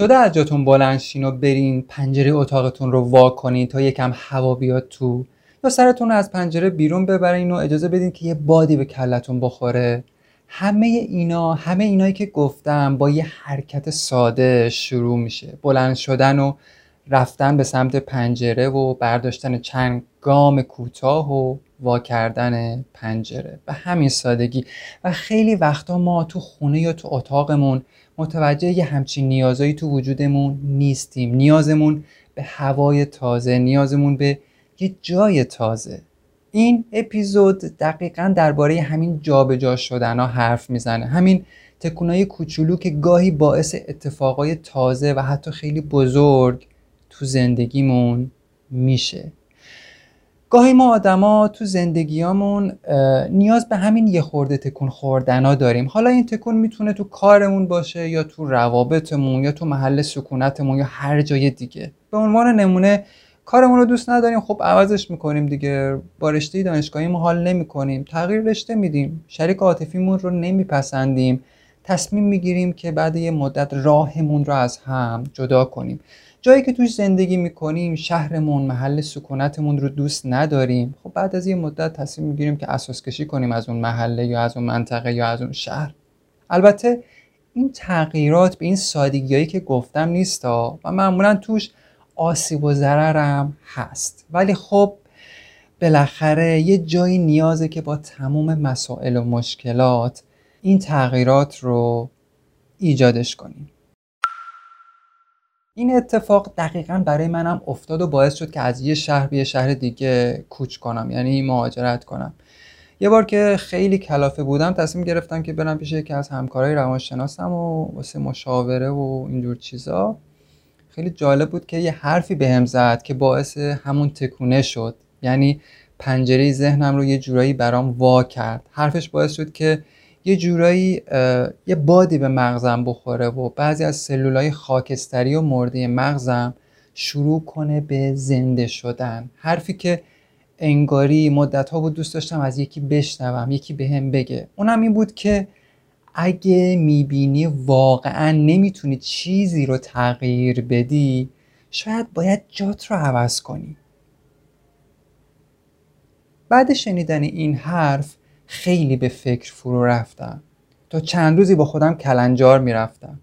شده از جاتون بلند شین و برین پنجره اتاقتون رو وا کنین تا یکم هوا بیاد تو؟ یا سرتون رو از پنجره بیرون ببرین و اجازه بدین که یه بادی به کلتون بخوره؟ همه اینا همه اینایی که گفتم با یه حرکت ساده شروع میشه. بلند شدن و رفتن به سمت پنجره و برداشتن چند گام کوتاه و وا کردن پنجره. به همین سادگی. و خیلی وقتا ما تو خونه یا تو اتاقمون متوجه یه همچین نیازایی تو وجودمون نیستیم. نیازمون به هوای تازه نیازمون به یه جای تازه. این اپیزود دقیقا درباره همین جابجا شدن ها حرف می‌زنه. همین تکونای کوچولو که گاهی باعث اتفاقای تازه و حتی خیلی بزرگ تو زندگیمون میشه. گاهی ما آدما تو زندگیامون نیاز به همین یه خورده تکون خوردنا داریم. حالا این تکون می‌تونه تو کارمون باشه یا تو روابطمون یا تو محل سکونتمون یا هر جای دیگه. به عنوان نمونه کارمون رو دوست نداریم خب عوضش می‌کنیم دیگه. با رشته دانشگاهی ما حال نمی‌کنیم. تغییر رشته میدیم. شریک عاطفیمون رو نمیپسندیم. تصمیم می‌گیریم که بعد یه مدت راهمون رو از هم جدا کنیم. جایی که توش زندگی می‌کنیم شهرمون محل سکونتمون رو دوست نداریم. خب بعد از یه مدت تصمیم می‌گیریم که اساس کشی کنیم از اون محله یا از اون منطقه یا از اون شهر. البته این تغییرات به این سادگیایی که گفتم نیست و معمولا توش آسیب و ضررم هست. ولی خب بالاخره یه جایی نیازه که با تمام مسائل و مشکلات این تغییرات رو ایجادش کنیم. این اتفاق دقیقا برای منم افتاد و باعث شد که از یه شهر به یه شهر دیگه کوچ کنم یعنی مهاجرت کنم. یه بار که خیلی کلافه بودم تصمیم گرفتم که برم پیش یکی از همکارای روانشناسم و واسه مشاوره و اینجور چیزا. خیلی جالب بود که یه حرفی بهم زد که باعث همون تکونه شد. یعنی پنجره ذهنم رو یه جورایی برام وا کرد. حرفش باعث شد که یه جورایی یه بادی به مغزم بخوره و بعضی از سلولای خاکستری و مرده مغزم شروع کنه به زنده شدن. حرفی که انگاری مدت ها بود دوست داشتم از یکی بشنوم یکی به هم بگه. اونم این بود که اگه می‌بینی واقعا نمی‌تونی چیزی رو تغییر بدی شاید باید جات رو عوض کنی. بعد شنیدن این حرف خیلی به فکر فرو رفتم. تا چند روزی با خودم کلنجار می‌رفتم.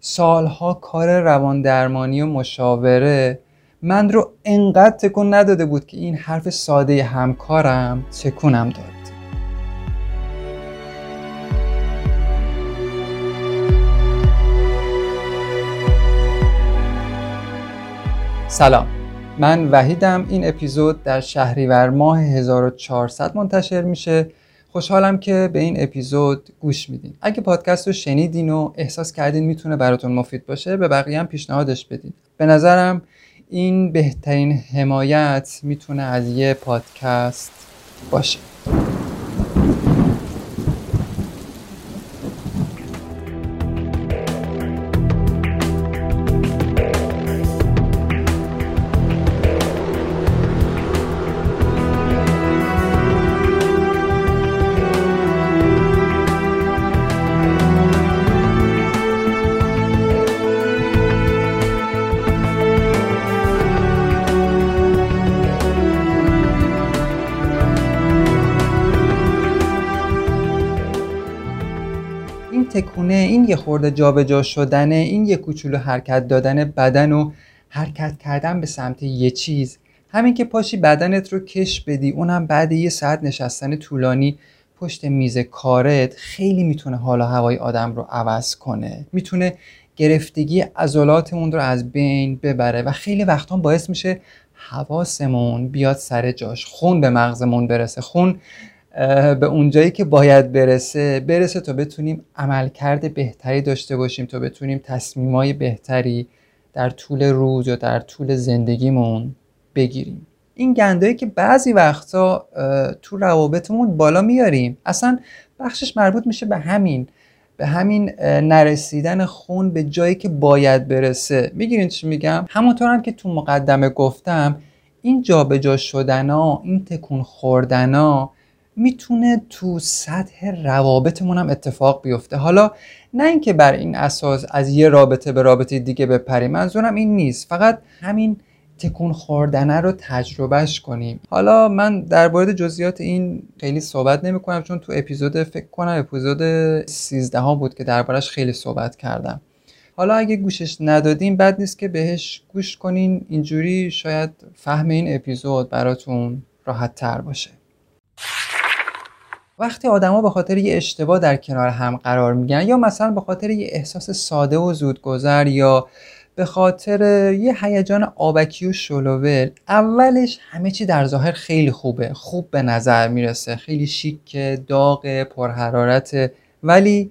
سالها کار روان درمانی و مشاوره من رو انقدر تکون نداده بود که این حرف ساده همکارم تکونم داد. سلام. من وحیدم. این اپیزود در شهریور ماه 1400 منتشر میشه. خوشحالم که به این اپیزود گوش میدین. اگه پادکست رو شنیدین و احساس کردین می‌تونه براتون مفید باشه به بقیه هم پیشنهادش بدین. به نظرم این بهترین حمایت می‌تونه از یه پادکست باشه. تکونه این یه خورده جابجا شدن این یه کوچولو حرکت دادن بدن و حرکت کردن به سمت یه چیز. همین که پاشی بدنت رو کش بدی اونم بعد یه ساعت نشستن طولانی پشت میز کارت خیلی می‌تونه حال و هوای آدم رو عوض کنه. می‌تونه گرفتگی عضلاتمون رو از بین ببره و خیلی وقتا باعث میشه حواسمون بیاد سر جاش. خون به مغزمون برسه. خون به اونجایی که باید برسه برسه تا بتونیم عملکرد بهتری داشته باشیم تا بتونیم تصمیمای بهتری در طول روز یا در طول زندگیمون بگیریم. این گندایی که بعضی وقتا تو روابطمون بالا میاریم اصلا بخشش مربوط میشه به همین به همین نرسیدن خون به جایی که باید برسه. می‌گیرین چی میگم؟ همونطور هم که تو مقدمه گفتم این جابجا شدن ها این تکون خوردن ها می‌تونه تو سطح روابطمون هم اتفاق بیفته. حالا نه اینکه بر این اساس از یه رابطه به رابطه دیگه بپریم منظورم این نیست. فقط همین تکون خوردنه رو تجربهش کنیم. حالا من در مورد جزئیات این خیلی صحبت نمی کنم چون تو اپیزود فکر کنم اپیزود 13 ها بود که دربارش خیلی صحبت کردم. حالا اگه گوشش ندادین بد نیست که بهش گوش کنین. اینجوری شاید فهم این اپیزود براتون راحت تر باشه. وقتی آدما به خاطر یه اشتباه در کنار هم قرار میگن یا مثلا به خاطر یه احساس ساده و زودگذر یا به خاطر یه هیجان آبکی و شلوول اولش همه چی در ظاهر خیلی خوبه. خوب به نظر می‌رسه. خیلی شیک داغ پرحرارت. ولی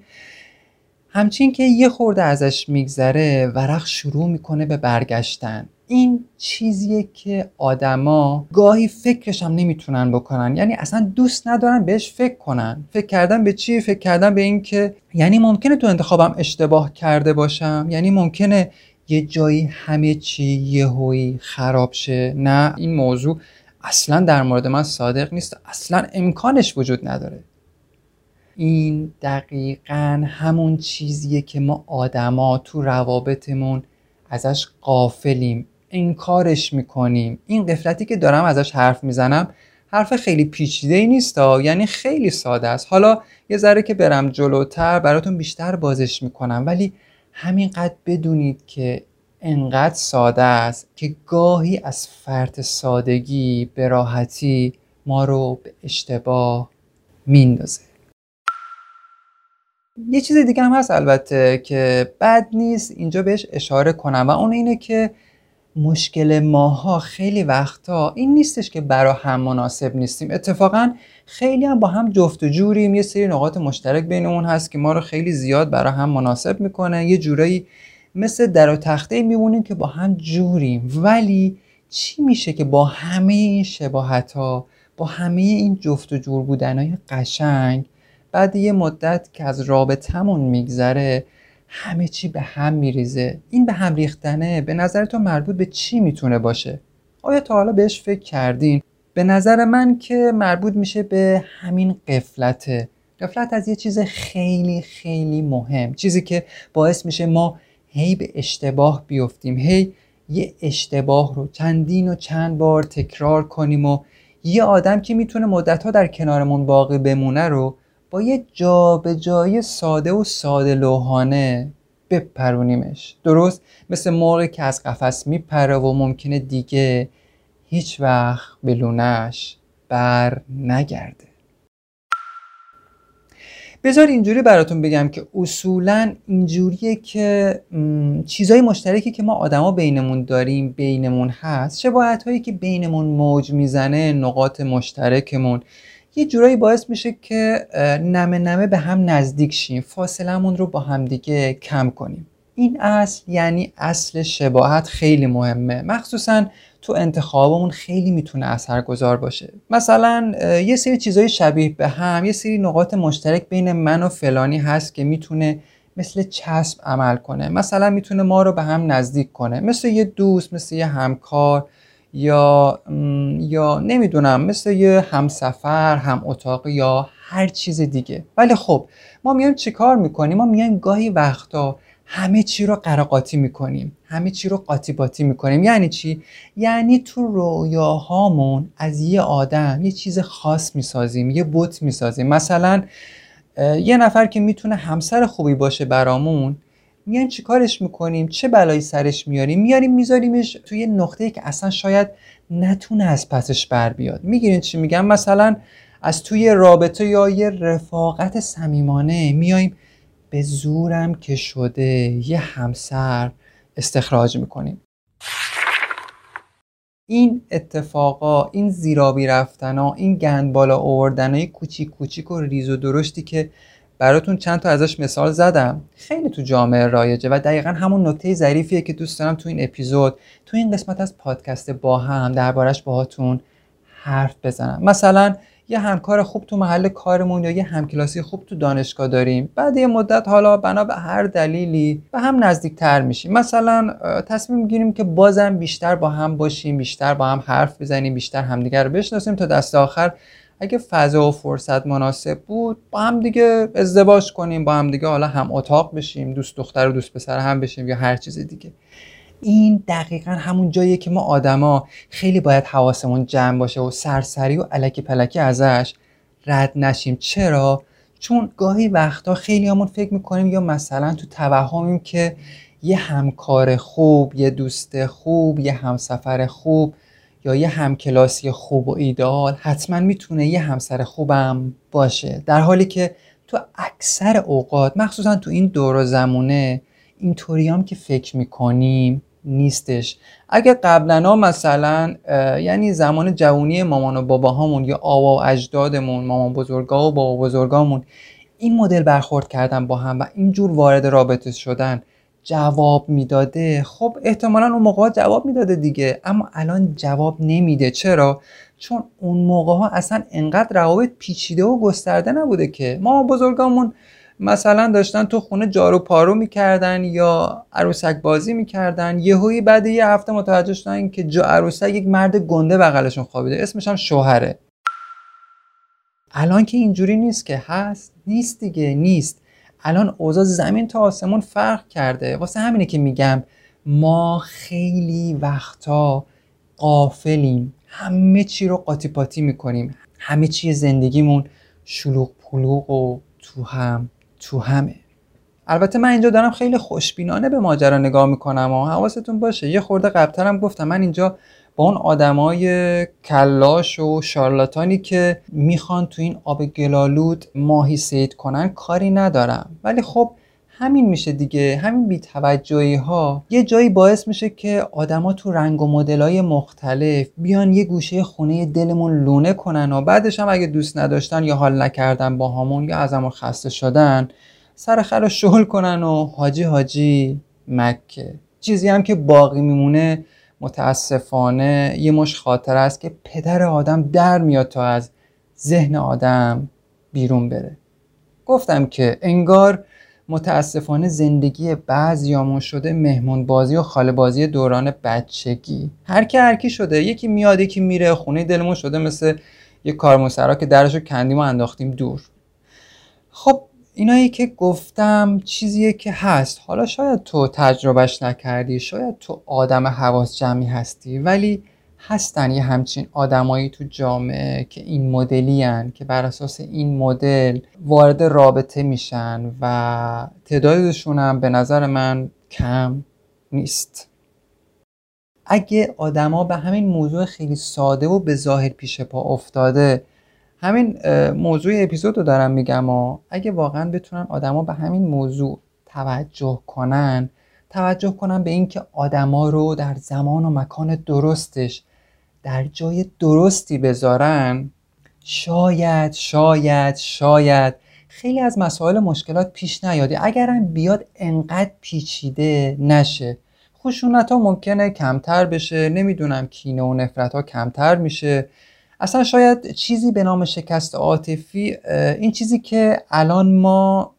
همچین که یه خورده ازش میگذره ورق شروع می‌کنه به برگشتن. این چیزیه که آدما گاهی فکرش هم نمی‌تونن بکنن. یعنی اصلا دوست ندارن بهش فکر کنن. فکر کردن به چی؟ فکر کردن به این که یعنی ممکنه تو انتخابم اشتباه کرده باشم؟ یعنی ممکنه یه جایی همه چی یهویی خراب شه؟ نه این موضوع اصلا در مورد من صادق نیست. اصلا امکانش وجود نداره. این دقیقا همون چیزیه که ما آدما تو روابطمون ازش قافلیم انکارش می‌کنیم. این قفلتی که دارم ازش حرف می‌زنم حرف خیلی پیچیده ای نیست یعنی خیلی ساده است. حالا یه ذره که برم جلوتر براتون بیشتر بازش می‌کنم. ولی همینقدر بدونید که انقدر ساده است که گاهی از فرط سادگی به راحتی ما رو به اشتباه میندازه. یه چیز دیگه هم هست البته که بد نیست اینجا بهش اشاره کنم و اون اینه که مشکل ماها خیلی وقتا این نیستش که برا هم مناسب نیستیم. اتفاقا خیلی هم با هم جفت و جوریم یه سری نقاط مشترک بینمون هست که ما رو خیلی زیاد برا هم مناسب می‌کنه. یه جورایی مثل در و تخته میمونیم که با هم جوریم. ولی چی میشه که با همه این شباهت ها با همه این جفت و جور بودن های قشنگ بعد یه مدت که از رابطمون میگذره همه چی به هم میریزه. این به هم ریختنه. به نظر تو مربوط به چی می‌تونه باشه؟ آیا تا حالا بهش فکر کردین؟ به نظر من که مربوط میشه به همین قفلته. قفلت از یه چیز خیلی خیلی مهم. چیزی که باعث میشه ما هی به اشتباه بیفتیم. هی یه اشتباه رو چندین و چند بار تکرار کنیم و یه آدم که می‌تونه مدتها در کنارمون باقی بمونه رو با یه جای ساده و ساده لوحانه بپرونیمش. درست؟ مثل موقع که از قفس میپره و ممکنه دیگه هیچ وقت به لونش بر نگرده. بذار اینجوری براتون بگم که اصولا اینجوریه که چیزای مشترکی که ما آدما بینمون داریم بینمون هست شباهت هایی که بینمون موج می‌زنه نقاط مشترکمون. یه جورایی باعث میشه که نمه نمه به هم نزدیک شیم. رو با همدیگه کم کنیم. این اصل یعنی اصل شباهت خیلی مهمه. مخصوصا تو انتخابمون خیلی می‌تونه اثرگذار باشه. مثلا یه سری چیزای شبیه به هم یه سری نقاط مشترک بین من و فلانی هست که می‌تونه مثل چسب عمل کنه. مثلا می‌تونه ما رو به هم نزدیک کنه. مثل یه دوست مثل یه همکار. یا یا نمی‌دونم مثل یه همسفر هم اتاق یا هر چیز دیگه. ولی خب ما میایم چیکار می‌کنیم؟ ما میایم گاهی وقتا همه چی رو قراقاتی می‌کنیم. همه چی رو قاطی باتی می‌کنیم. یعنی چی؟ یعنی تو رویاهامون از یه آدم یه چیز خاص می‌سازیم یه بوت می‌سازیم. مثلا یه نفر که می‌تونه همسر خوبی باشه برامون میایم چیکارش می‌کنیم؟ چه بلایی سرش میاریم؟ میاریم میذاریمش توی نقطه که اصلا شاید نتونه از پسش بر بیاد. می‌گیرین چی میگم؟ مثلا از توی رابطه یا یه رفاقت صمیمانه میایم به زورم که شده یه همسر استخراج می‌کنیم. این اتفاقا این زیرابی رفتنا این گند بالا آوردنای کوچیک کوچیک و ریز و درشتی که براتون چند تا ازش مثال زدم. خیلی تو جامعه رایجه و دقیقا همون نکته ظریفیه که دوست دارم تو این اپیزود تو این قسمت از پادکست با هم دربارش باهاتون حرف بزنم. مثلا یه همکار خوب تو محل کارمون یا یه همکلاسی خوب تو دانشگاه داریم. بعد یه مدت حالا بنا به هر دلیلی به هم نزدیکتر میشیم. مثلا تصمیم می‌گیریم که بازم بیشتر با هم باشیم بیشتر با هم حرف بزنیم بیشتر همدیگر رو بشناسیم تا دست آخر اگه فضا و فرصت مناسب بود با هم دیگه ازدواج کنیم با هم دیگه حالا هم اتاق بشیم دوست دختر و دوست پسر هم بشیم یا هر چیز دیگه. این دقیقا همون جاییه که ما آدما خیلی باید حواسمون جمع باشه و سرسری و علکی پلکی ازش رد نشیم. چرا؟ چون گاهی وقتا خیلی همون فکر می‌کنیم یا مثلا تو توهمیم که یه همکار خوب یه دوست خوب یه همسفر خوب یا یه همکلاسی خوب و ایدال حتما می‌تونه یه همسر خوبم باشه. در حالی که تو اکثر اوقات مخصوصا تو این دور و زمونه اینطوری هم که فکر می‌کنیم نیستش. اگه قبلا مثلا یعنی زمان جوانی مامان و باباهامون یا آوا و اجدادمون مامان بزرگا و بابا بزرگامون این مدل برخورد کردن با هم و اینجور وارد رابطه شدن. جواب می‌داده. خب احتمالا اون موقع جواب می‌داده دیگه. اما الان جواب نمیده. چرا؟ چون اون موقع ها اصلا انقدر روابط پیچیده و گسترده نبوده که. ما بزرگامون مثلا داشتن تو خونه جارو پارو می‌کردن یا عروسک بازی می‌کردن. یهویی بعد یه هفته متوجه شدن که جا عروسک یک مرد گنده بغلشون خوابیده. اسمش هم شوهره. الان که اینجوری نیست که هست نیست دیگه نیست. الان اوضاع زمین تا آسمون فرق کرده. واسه همینه که میگم ما خیلی وقتا قافلیم همه چی رو قاطی پاتی می‌کنیم. همه چی زندگیمون شلوغ پلوغ و تو هم تو همه. البته من اینجا دارم خیلی خوشبینانه به ماجرا نگاه می‌کنم و حواستون باشه. یه خورده قبلترم گفتم من اینجا با اون آدمای کلاش و شارلاتانی که می‌خوان تو این آب گلالود ماهی سید کنن کاری ندارم. ولی خب همین میشه دیگه. همین بیتوجهی ها یه جایی باعث میشه که آدما تو رنگ و مدل های مختلف بیان یه گوشه خونه دلمون لونه کنن و بعدش هم اگه دوست نداشتن یا حال نکردن با همون یا از همون خسته شدن سر خر شغل کنن و حاجی حاجی مکه. چیزی هم که باقی میمونه متاسفانه یه مش خاطر است که پدر آدم در میاد تا از ذهن آدم بیرون بره. گفتم که انگار متاسفانه زندگی بعضیامون شده مهمون بازی و خاله بازی دوران بچگی. هر کی هر کی شده یکی میاد یکی میره خونه دلمون شده مثل یه کارموسرا که درشو کندیم و انداختیم دور. خب اینایی که گفتم چیزیه که هست. حالا شاید تو تجربهش نکردی شاید تو آدم حواس جمعی هستی ولی هستن یه همچین آدمایی تو جامعه که این مدلی که بر اساس این مدل وارد رابطه میشن و تعدادشون هم به نظر من کم نیست. اگه آدما به همین موضوع خیلی ساده و به ظاهر پیش پا افتاده همین موضوع اپیزود رو دارم میگم و اگه واقعا بتونن آدما به همین موضوع توجه کنن توجه کنن به اینکه آدما رو در زمان و مکان درستش در جای درستی بذارن شاید شاید شاید خیلی از مسائل مشکلات پیش نیاده اگرم بیاد انقدر پیچیده نشه. خشونت ها ممکنه کمتر بشه. نمی‌دونم کینه و نفرت ها کمتر میشه. اصلا شاید چیزی به نام شکست عاطفی این چیزی که الان ما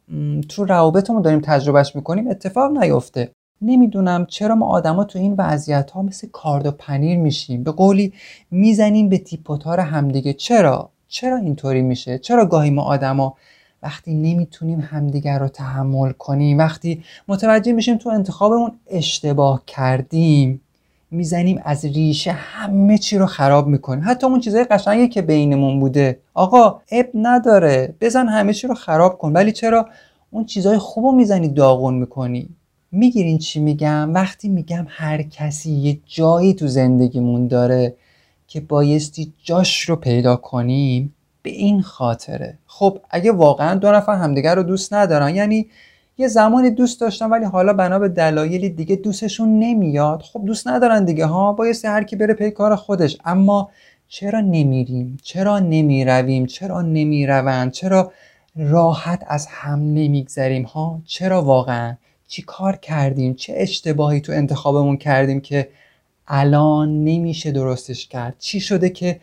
تو روابطمون داریم تجربهش می‌کنیم اتفاق نیفته. نمی‌دونم چرا ما آدما تو این وضعیت ها مثل کارد و پنیر میشیم. به قولی می‌زنیم به تیپ و تار همدیگه. چرا؟ چرا اینطوری میشه؟ چرا گاهی ما آدما وقتی نمی‌تونیم همدیگر رو تحمل کنیم وقتی متوجه میشیم تو انتخابمون اشتباه کردیم؟ می‌زنیم از ریشه همه چی رو خراب می‌کنیم حتی اون چیزای قشنگی که بینمون بوده. آقا اب نداره. بزن همه چی رو خراب کن. ولی چرا اون چیزای خوب رو می‌زنی داغون می‌کنی؟ می‌گیرین چی میگم؟ وقتی میگم هر کسی یه جایی تو زندگیمون داره که بایستی جاش رو پیدا کنیم به این خاطره. خب اگه واقعا دو نفر همدیگر رو دوست ندارن یعنی یه زمانی دوست داشتن ولی حالا بنا به دلایلی دیگه دوستشون نمیاد. خب دوست ندارن دیگه ها؟ بایستی هر کی بره پی کار خودش. اما چرا نمیریم؟ چرا نمی‌رویم؟ چرا نمی‌روند؟ چرا راحت از هم نمیگذریم؟ ها؟ چرا واقعا؟ چی کار کردیم؟ چه اشتباهی تو انتخابمون کردیم که الان نمیشه درستش کرد؟ چی شده که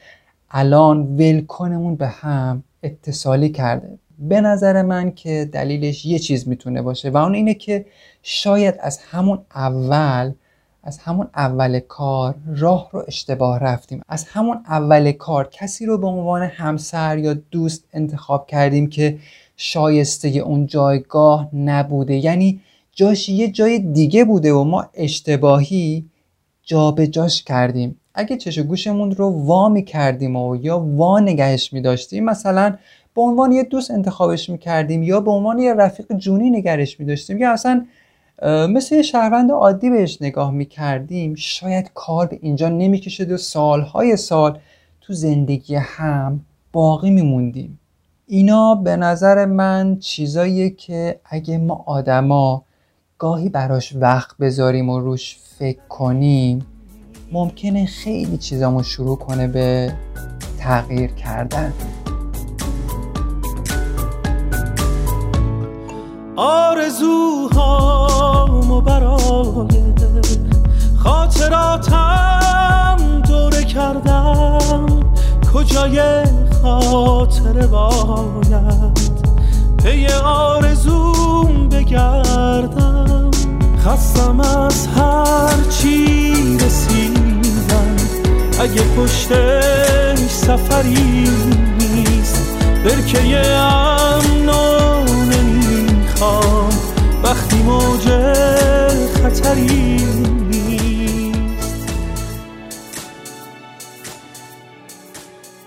الان ولکنمون به هم اتصالی کرده؟ به نظر من که دلیلش یه چیز می‌تونه باشه و اون اینه که شاید از همون اول از همون اول کار راه رو اشتباه رفتیم. از همون اول کار کسی رو به عنوان همسر یا دوست انتخاب کردیم که شایسته اون جایگاه نبوده. یعنی جاش یه جای دیگه بوده و ما اشتباهی جابجاش کردیم. اگه چش گوشمون رو وا کردیم و یا وا نگهش می داشتیم مثلا به عنوان یه دوست انتخابش می کردیم یا به عنوان یه رفیق جونی نگرش می داشتیم یا اصلا مثل یه شهروند عادی بهش نگاه می کردیم شاید کار به اینجا نمی کشد و سالهای سال تو زندگی هم باقی میموندیم. اینا به نظر من چیزاییه که اگه ما آدما گاهی براش وقت بذاریم و روش فکر کنیم ممکنه خیلی چیزامو شروع کنه به تغییر کردن. آرزوهامو برای خاطراتم دوره کردم کجای خاطر باید؟ پی آرزوم بگردم. خستم از هر چی رسیدم. اگه پشتش سفری نیست برکه امنو نمی‌خوام وقتی موج خطری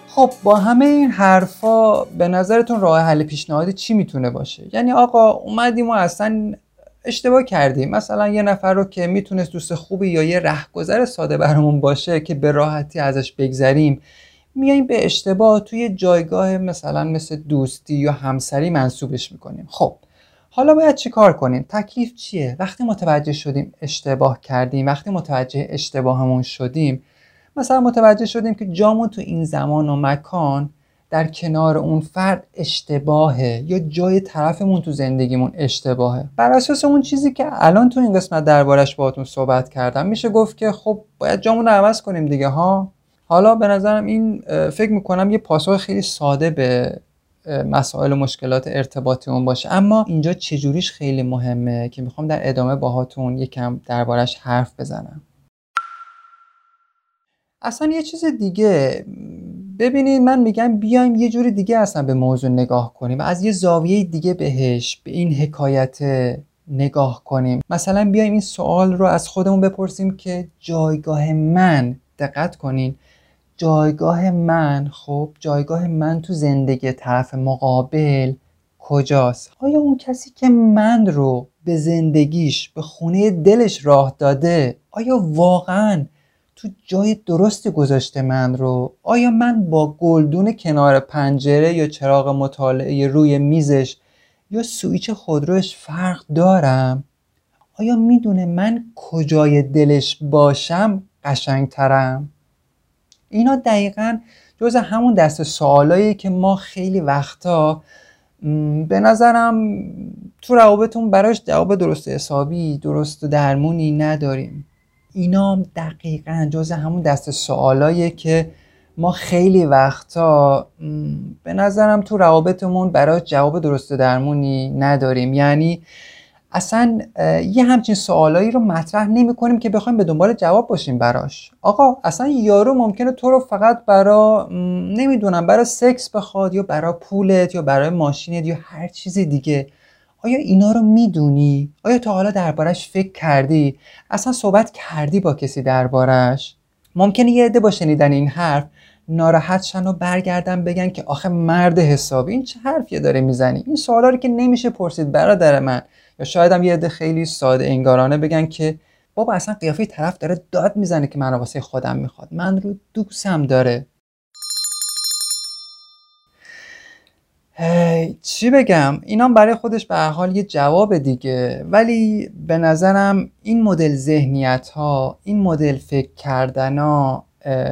خب با همه این حرفا به نظرتون راه حل پیشنهادی چی می‌تونه باشه؟ یعنی آقا اومدیم و اصلا اشتباه کردیم. مثلا یه نفر رو که می‌تونست دوست خوبی یا یه رهگذر ساده برامون باشه که به راحتی ازش بگذریم میایم به اشتباه توی جایگاه مثلا مثل دوستی یا همسری منصوبش می‌کنیم. خب حالا باید چی کار کنیم؟ تکلیف چیه؟ وقتی متوجه شدیم اشتباه کردیم وقتی متوجه اشتباهمون شدیم مثلا متوجه شدیم که جامون تو این زمان و مکان در کنار اون فرد اشتباهه یا جای طرفمون تو زندگیمون اشتباهه. بر اساس اون چیزی که الان تو این قسمت دربارش باهاتون صحبت کردم میشه گفت که خب باید جامون رو عوض کنیم دیگه ها؟ حالا به نظرم این فکر می‌کنم یه پاسخ خیلی ساده به مسائل و مشکلات ارتباطیمون باشه. اما اینجا چجوریش خیلی مهمه که می‌خوام در ادامه باهاتون یکم دربارش حرف بزنم. اصلا یه چیز دیگه. ببینید من میگم بیایم یه جوری دیگه اصلا به موضوع نگاه کنیم از یه زاویه دیگه بهش به این حکایت نگاه کنیم. مثلا بیایم این سوال رو از خودمون بپرسیم که جایگاه من دقت کنین جایگاه من خب جایگاه من تو زندگی طرف مقابل کجاست؟ آیا اون کسی که من رو به زندگیش به خونه دلش راه داده آیا واقعا تو جای درستی گذاشته من رو؟ آیا من با گلدون کنار پنجره یا چراغ مطالعه روی میزش یا سویچ خودروش فرق دارم؟ آیا می‌دونه من کجای دلش باشم؟ قشنگترم؟ اینا دقیقا جز همون دست سوالایی که ما خیلی وقتا به نظرم تو روابطمون براش جواب درست حسابی درست درمونی نداریم. اینا دقیقا جز همون دست سوالاییه که ما خیلی وقتا به نظرم تو روابطمون برای جواب درست درمونی نداریم. یعنی اصلا یه همچین سوالایی رو مطرح نمی کنیم که بخوایم به دنبال جواب باشیم براش آقا اصلا یارو ممکنه تو رو فقط برا نمی‌دونم برای سکس بخواد یا برای پولت یا برای ماشینت یا هر چیز دیگه آیا اینا رو می‌دونی؟ آیا تا حالا دربارش فکر کردی؟ اصلا صحبت کردی با کسی دربارش؟ ممکنه یه عده با شنیدن این حرف ناراحت شن و برگردن بگن که آخه مرد حسابی این چه حرفیه داره می‌زنی این سوالا رو که نمیشه پرسید برادر من یا شاید هم یه عده خیلی ساده انگارانه بگن که بابا اصلا قیافه طرف داره داد می‌زنه که من واسه خودم می‌خواد. من رو دوستم داره. چی بگم؟ اینام برای خودش به حال یه جواب دیگه. ولی به نظرم این مدل ذهنیت ها این مدل فکر کردن ها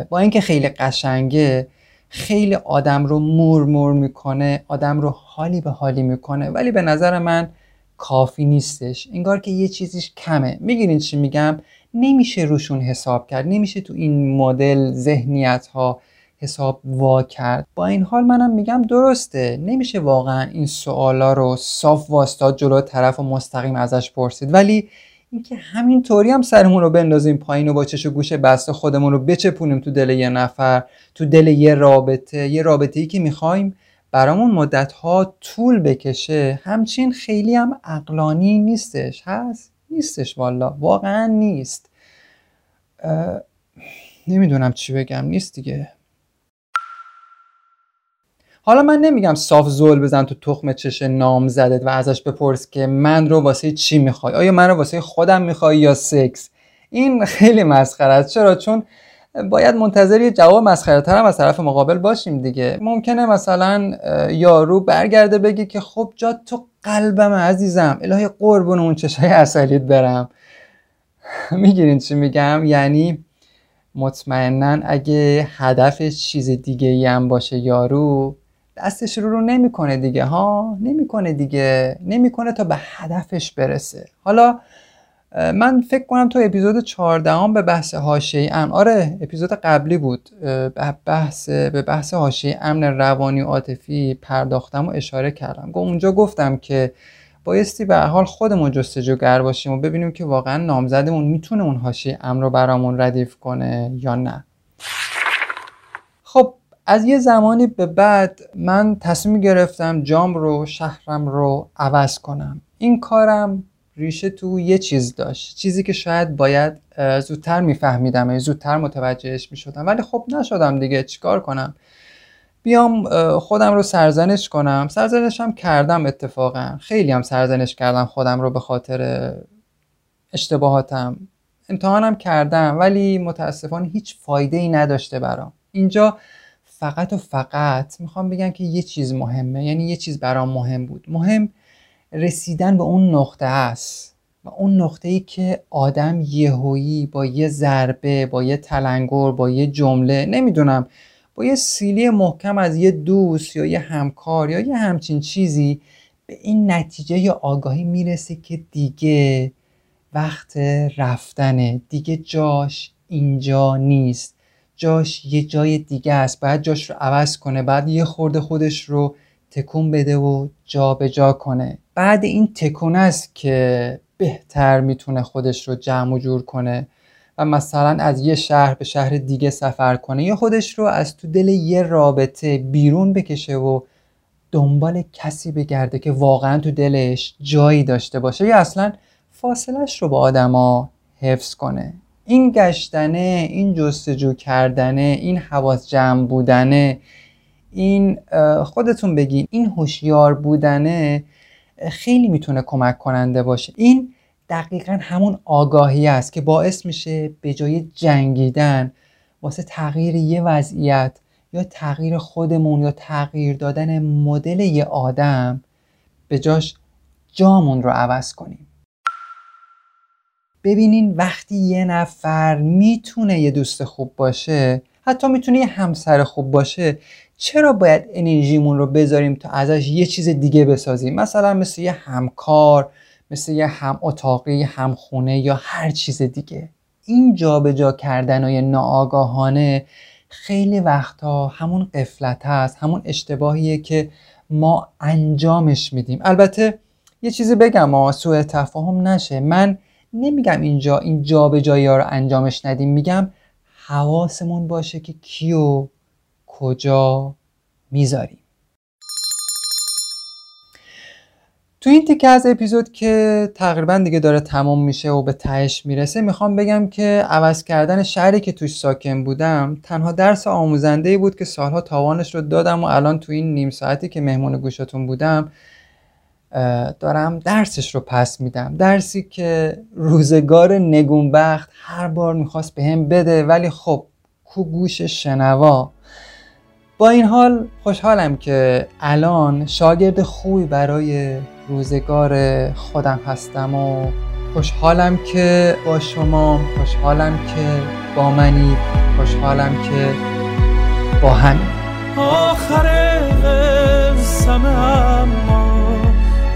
با اینکه خیلی قشنگه خیلی آدم رو مور مور می‌کنه آدم رو حالی به حالی می‌کنه. ولی به نظر من کافی نیستش. انگار که یه چیزیش کمه. می‌گیرین چی میگم؟ نمیشه روشون حساب کرد. نمیشه تو این مدل ذهنیت ها حساب وا کرد. با این حال منم میگم درسته. نمیشه واقعا این سوالا رو صاف واسطاد جلو طرف و مستقیم ازش پرسید. ولی اینکه همینطوری هم سرمون رو بندازیم پایین و با چش و گوش بسته خودمون رو بچپونیم تو دل یه نفر تو دل یه رابطه یه رابطه ای که می‌خوایم برامون مدت ها طول بکشه همچین خیلی هم اقلانی نیستش. هست؟ نیستش والا. واقعا نیست. نمی‌دونم چی بگم. نیست دیگه. حالا من نمیگم صاف زل بزن تو تخم چش نام زدت و ازش بپرس که من رو واسه چی می‌خوای؟ آیا من رو واسه خودم می‌خوای یا سکس این خیلی مسخره است. چرا؟ چون باید منتظر یه جواب مسخره هم از طرف مقابل باشیم دیگه. ممکنه مثلا یارو برگرده بگه که خب جا تو قلبم عزیزم. الهی قربون اون چشای اصلیت برم. می‌گیرین چی میگم؟ یعنی مطمئنا اگه هدفش چیز دیگه ای هم باشه یارو دستش رو رو نمی‌کنه دیگه ها؟ نمی‌کنه دیگه. نمی‌کنه تا به هدفش برسه. حالا من فکر کنم تو اپیزود 14 به بحث حاشیه امن آره اپیزود قبلی بود. به بحث به بحث حاشیه امن روانی و عاطفی پرداختم و اشاره کردم. اونجا گفتم که بایستی به حال خودمون جستجوگر باشیم و ببینیم که واقعا نامزدمون می‌تونه اون حاشیه امن رو برامون ردیف کنه یا نه. خب از یه زمانی به بعد من تصمیم گرفتم جام رو شهرم رو عوض کنم. این کارم ریشه تو یه چیز داشت. چیزی که شاید باید زودتر میفهمیدم یعنی زودتر متوجهش می‌شدم. ولی خب نشدم دیگه چیکار کنم؟ بیام خودم رو سرزنش کنم. سرزنشم کردم اتفاقا. خیلی هم سرزنش کردم خودم رو به خاطر اشتباهاتم. امتحانم کردم ولی متاسفانه هیچ فایده ای نداشته برام. اینجا فقط و فقط می‌خوام بگم که یه چیز مهمه. یعنی یه چیز برام مهم بود. مهم رسیدن به اون نقطه است. و اون نقطه ای که آدم یهویی با یه ضربه با یه تلنگر با یه جمله نمی‌دونم با یه سیلی محکم از یه دوست یا یه همکار یا یه همچین چیزی به این نتیجه یا آگاهی می‌رسه که دیگه وقت رفتنه. دیگه جاش اینجا نیست. جاش یه جای دیگه است. باید جاش رو عوض کنه. بعد یه خورده خودش رو تکون بده و جابجا جا کنه. بعد این تکون است که بهتر می‌تونه خودش رو جمع و جور کنه و مثلا از یه شهر به شهر دیگه سفر کنه یا خودش رو از تو دل یه رابطه بیرون بکشه و دنبال کسی بگرده که واقعا تو دلش جایی داشته باشه یا اصلا فاصلش رو با آدما حفظ کنه. این گشتنه این جستجو کردنه این حواس جمع بودنه این خودتون بگین این هوشیار بودنه خیلی می‌تونه کمک کننده باشه. این دقیقا همون آگاهی است که باعث میشه به جای جنگیدن واسه تغییر یه وضعیت یا تغییر خودمون یا تغییر دادن مدل یه آدم به جاش جامون رو عوض کنیم. ببینین وقتی یه نفر می‌تونه یه دوست خوب باشه حتی می‌تونه یه همسر خوب باشه چرا باید انرژیمون رو بذاریم تا ازش یه چیز دیگه بسازیم؟ مثلا مثل یه همکار مثل یه هم اتاقی هم خونه یا هر چیز دیگه. این جابجا جا کردن های ناآگاهانه خیلی وقتا همون قفلت هست همون اشتباهیه که ما انجامش میدیم. البته یه چیزی بگم ما سوء تفاهم نشه. من نمیگم اینجا این جابجایی ها رو انجامش ندیم. میگم حواسمون باشه که کیو کجا می‌ذاریم. تو این تیکه از اپیزود که تقریبا دیگه داره تمام میشه و به تهش می‌رسه می‌خوام بگم که عوض کردن شهری که توش ساکن بودم تنها درس آموزنده بود که سالها تاوانش رو دادم و الان تو این نیم ساعتی که مهمون گوشتون بودم دارم درسش رو پس میدم. درسی که روزگار نگونبخت هر بار می‌خواست به هم بده ولی خب کو گوش شنوا. با این حال خوشحالم که الان شاگرد خوبی برای روزگار خودم هستم و خوشحالم که با شما خوشحالم که با منی خوشحالم که با هم آخر قسم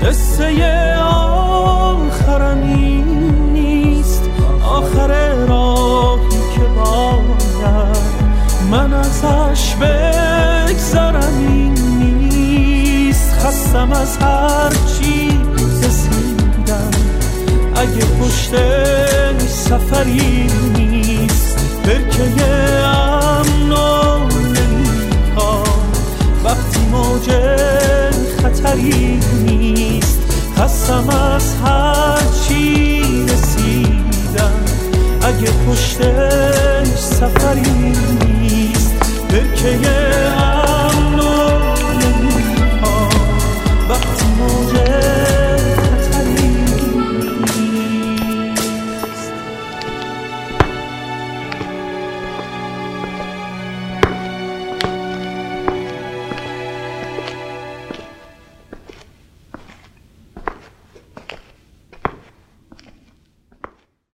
قصه آخرم نیست. آخر راهی که باید من ازش بگذرم این نیست. خستم از هر چی اگه پشتش سفری نیست برکه امن و وقتی موج خطری هستم از هر چی رسیدم. اگه پشتش سفری نیست برکه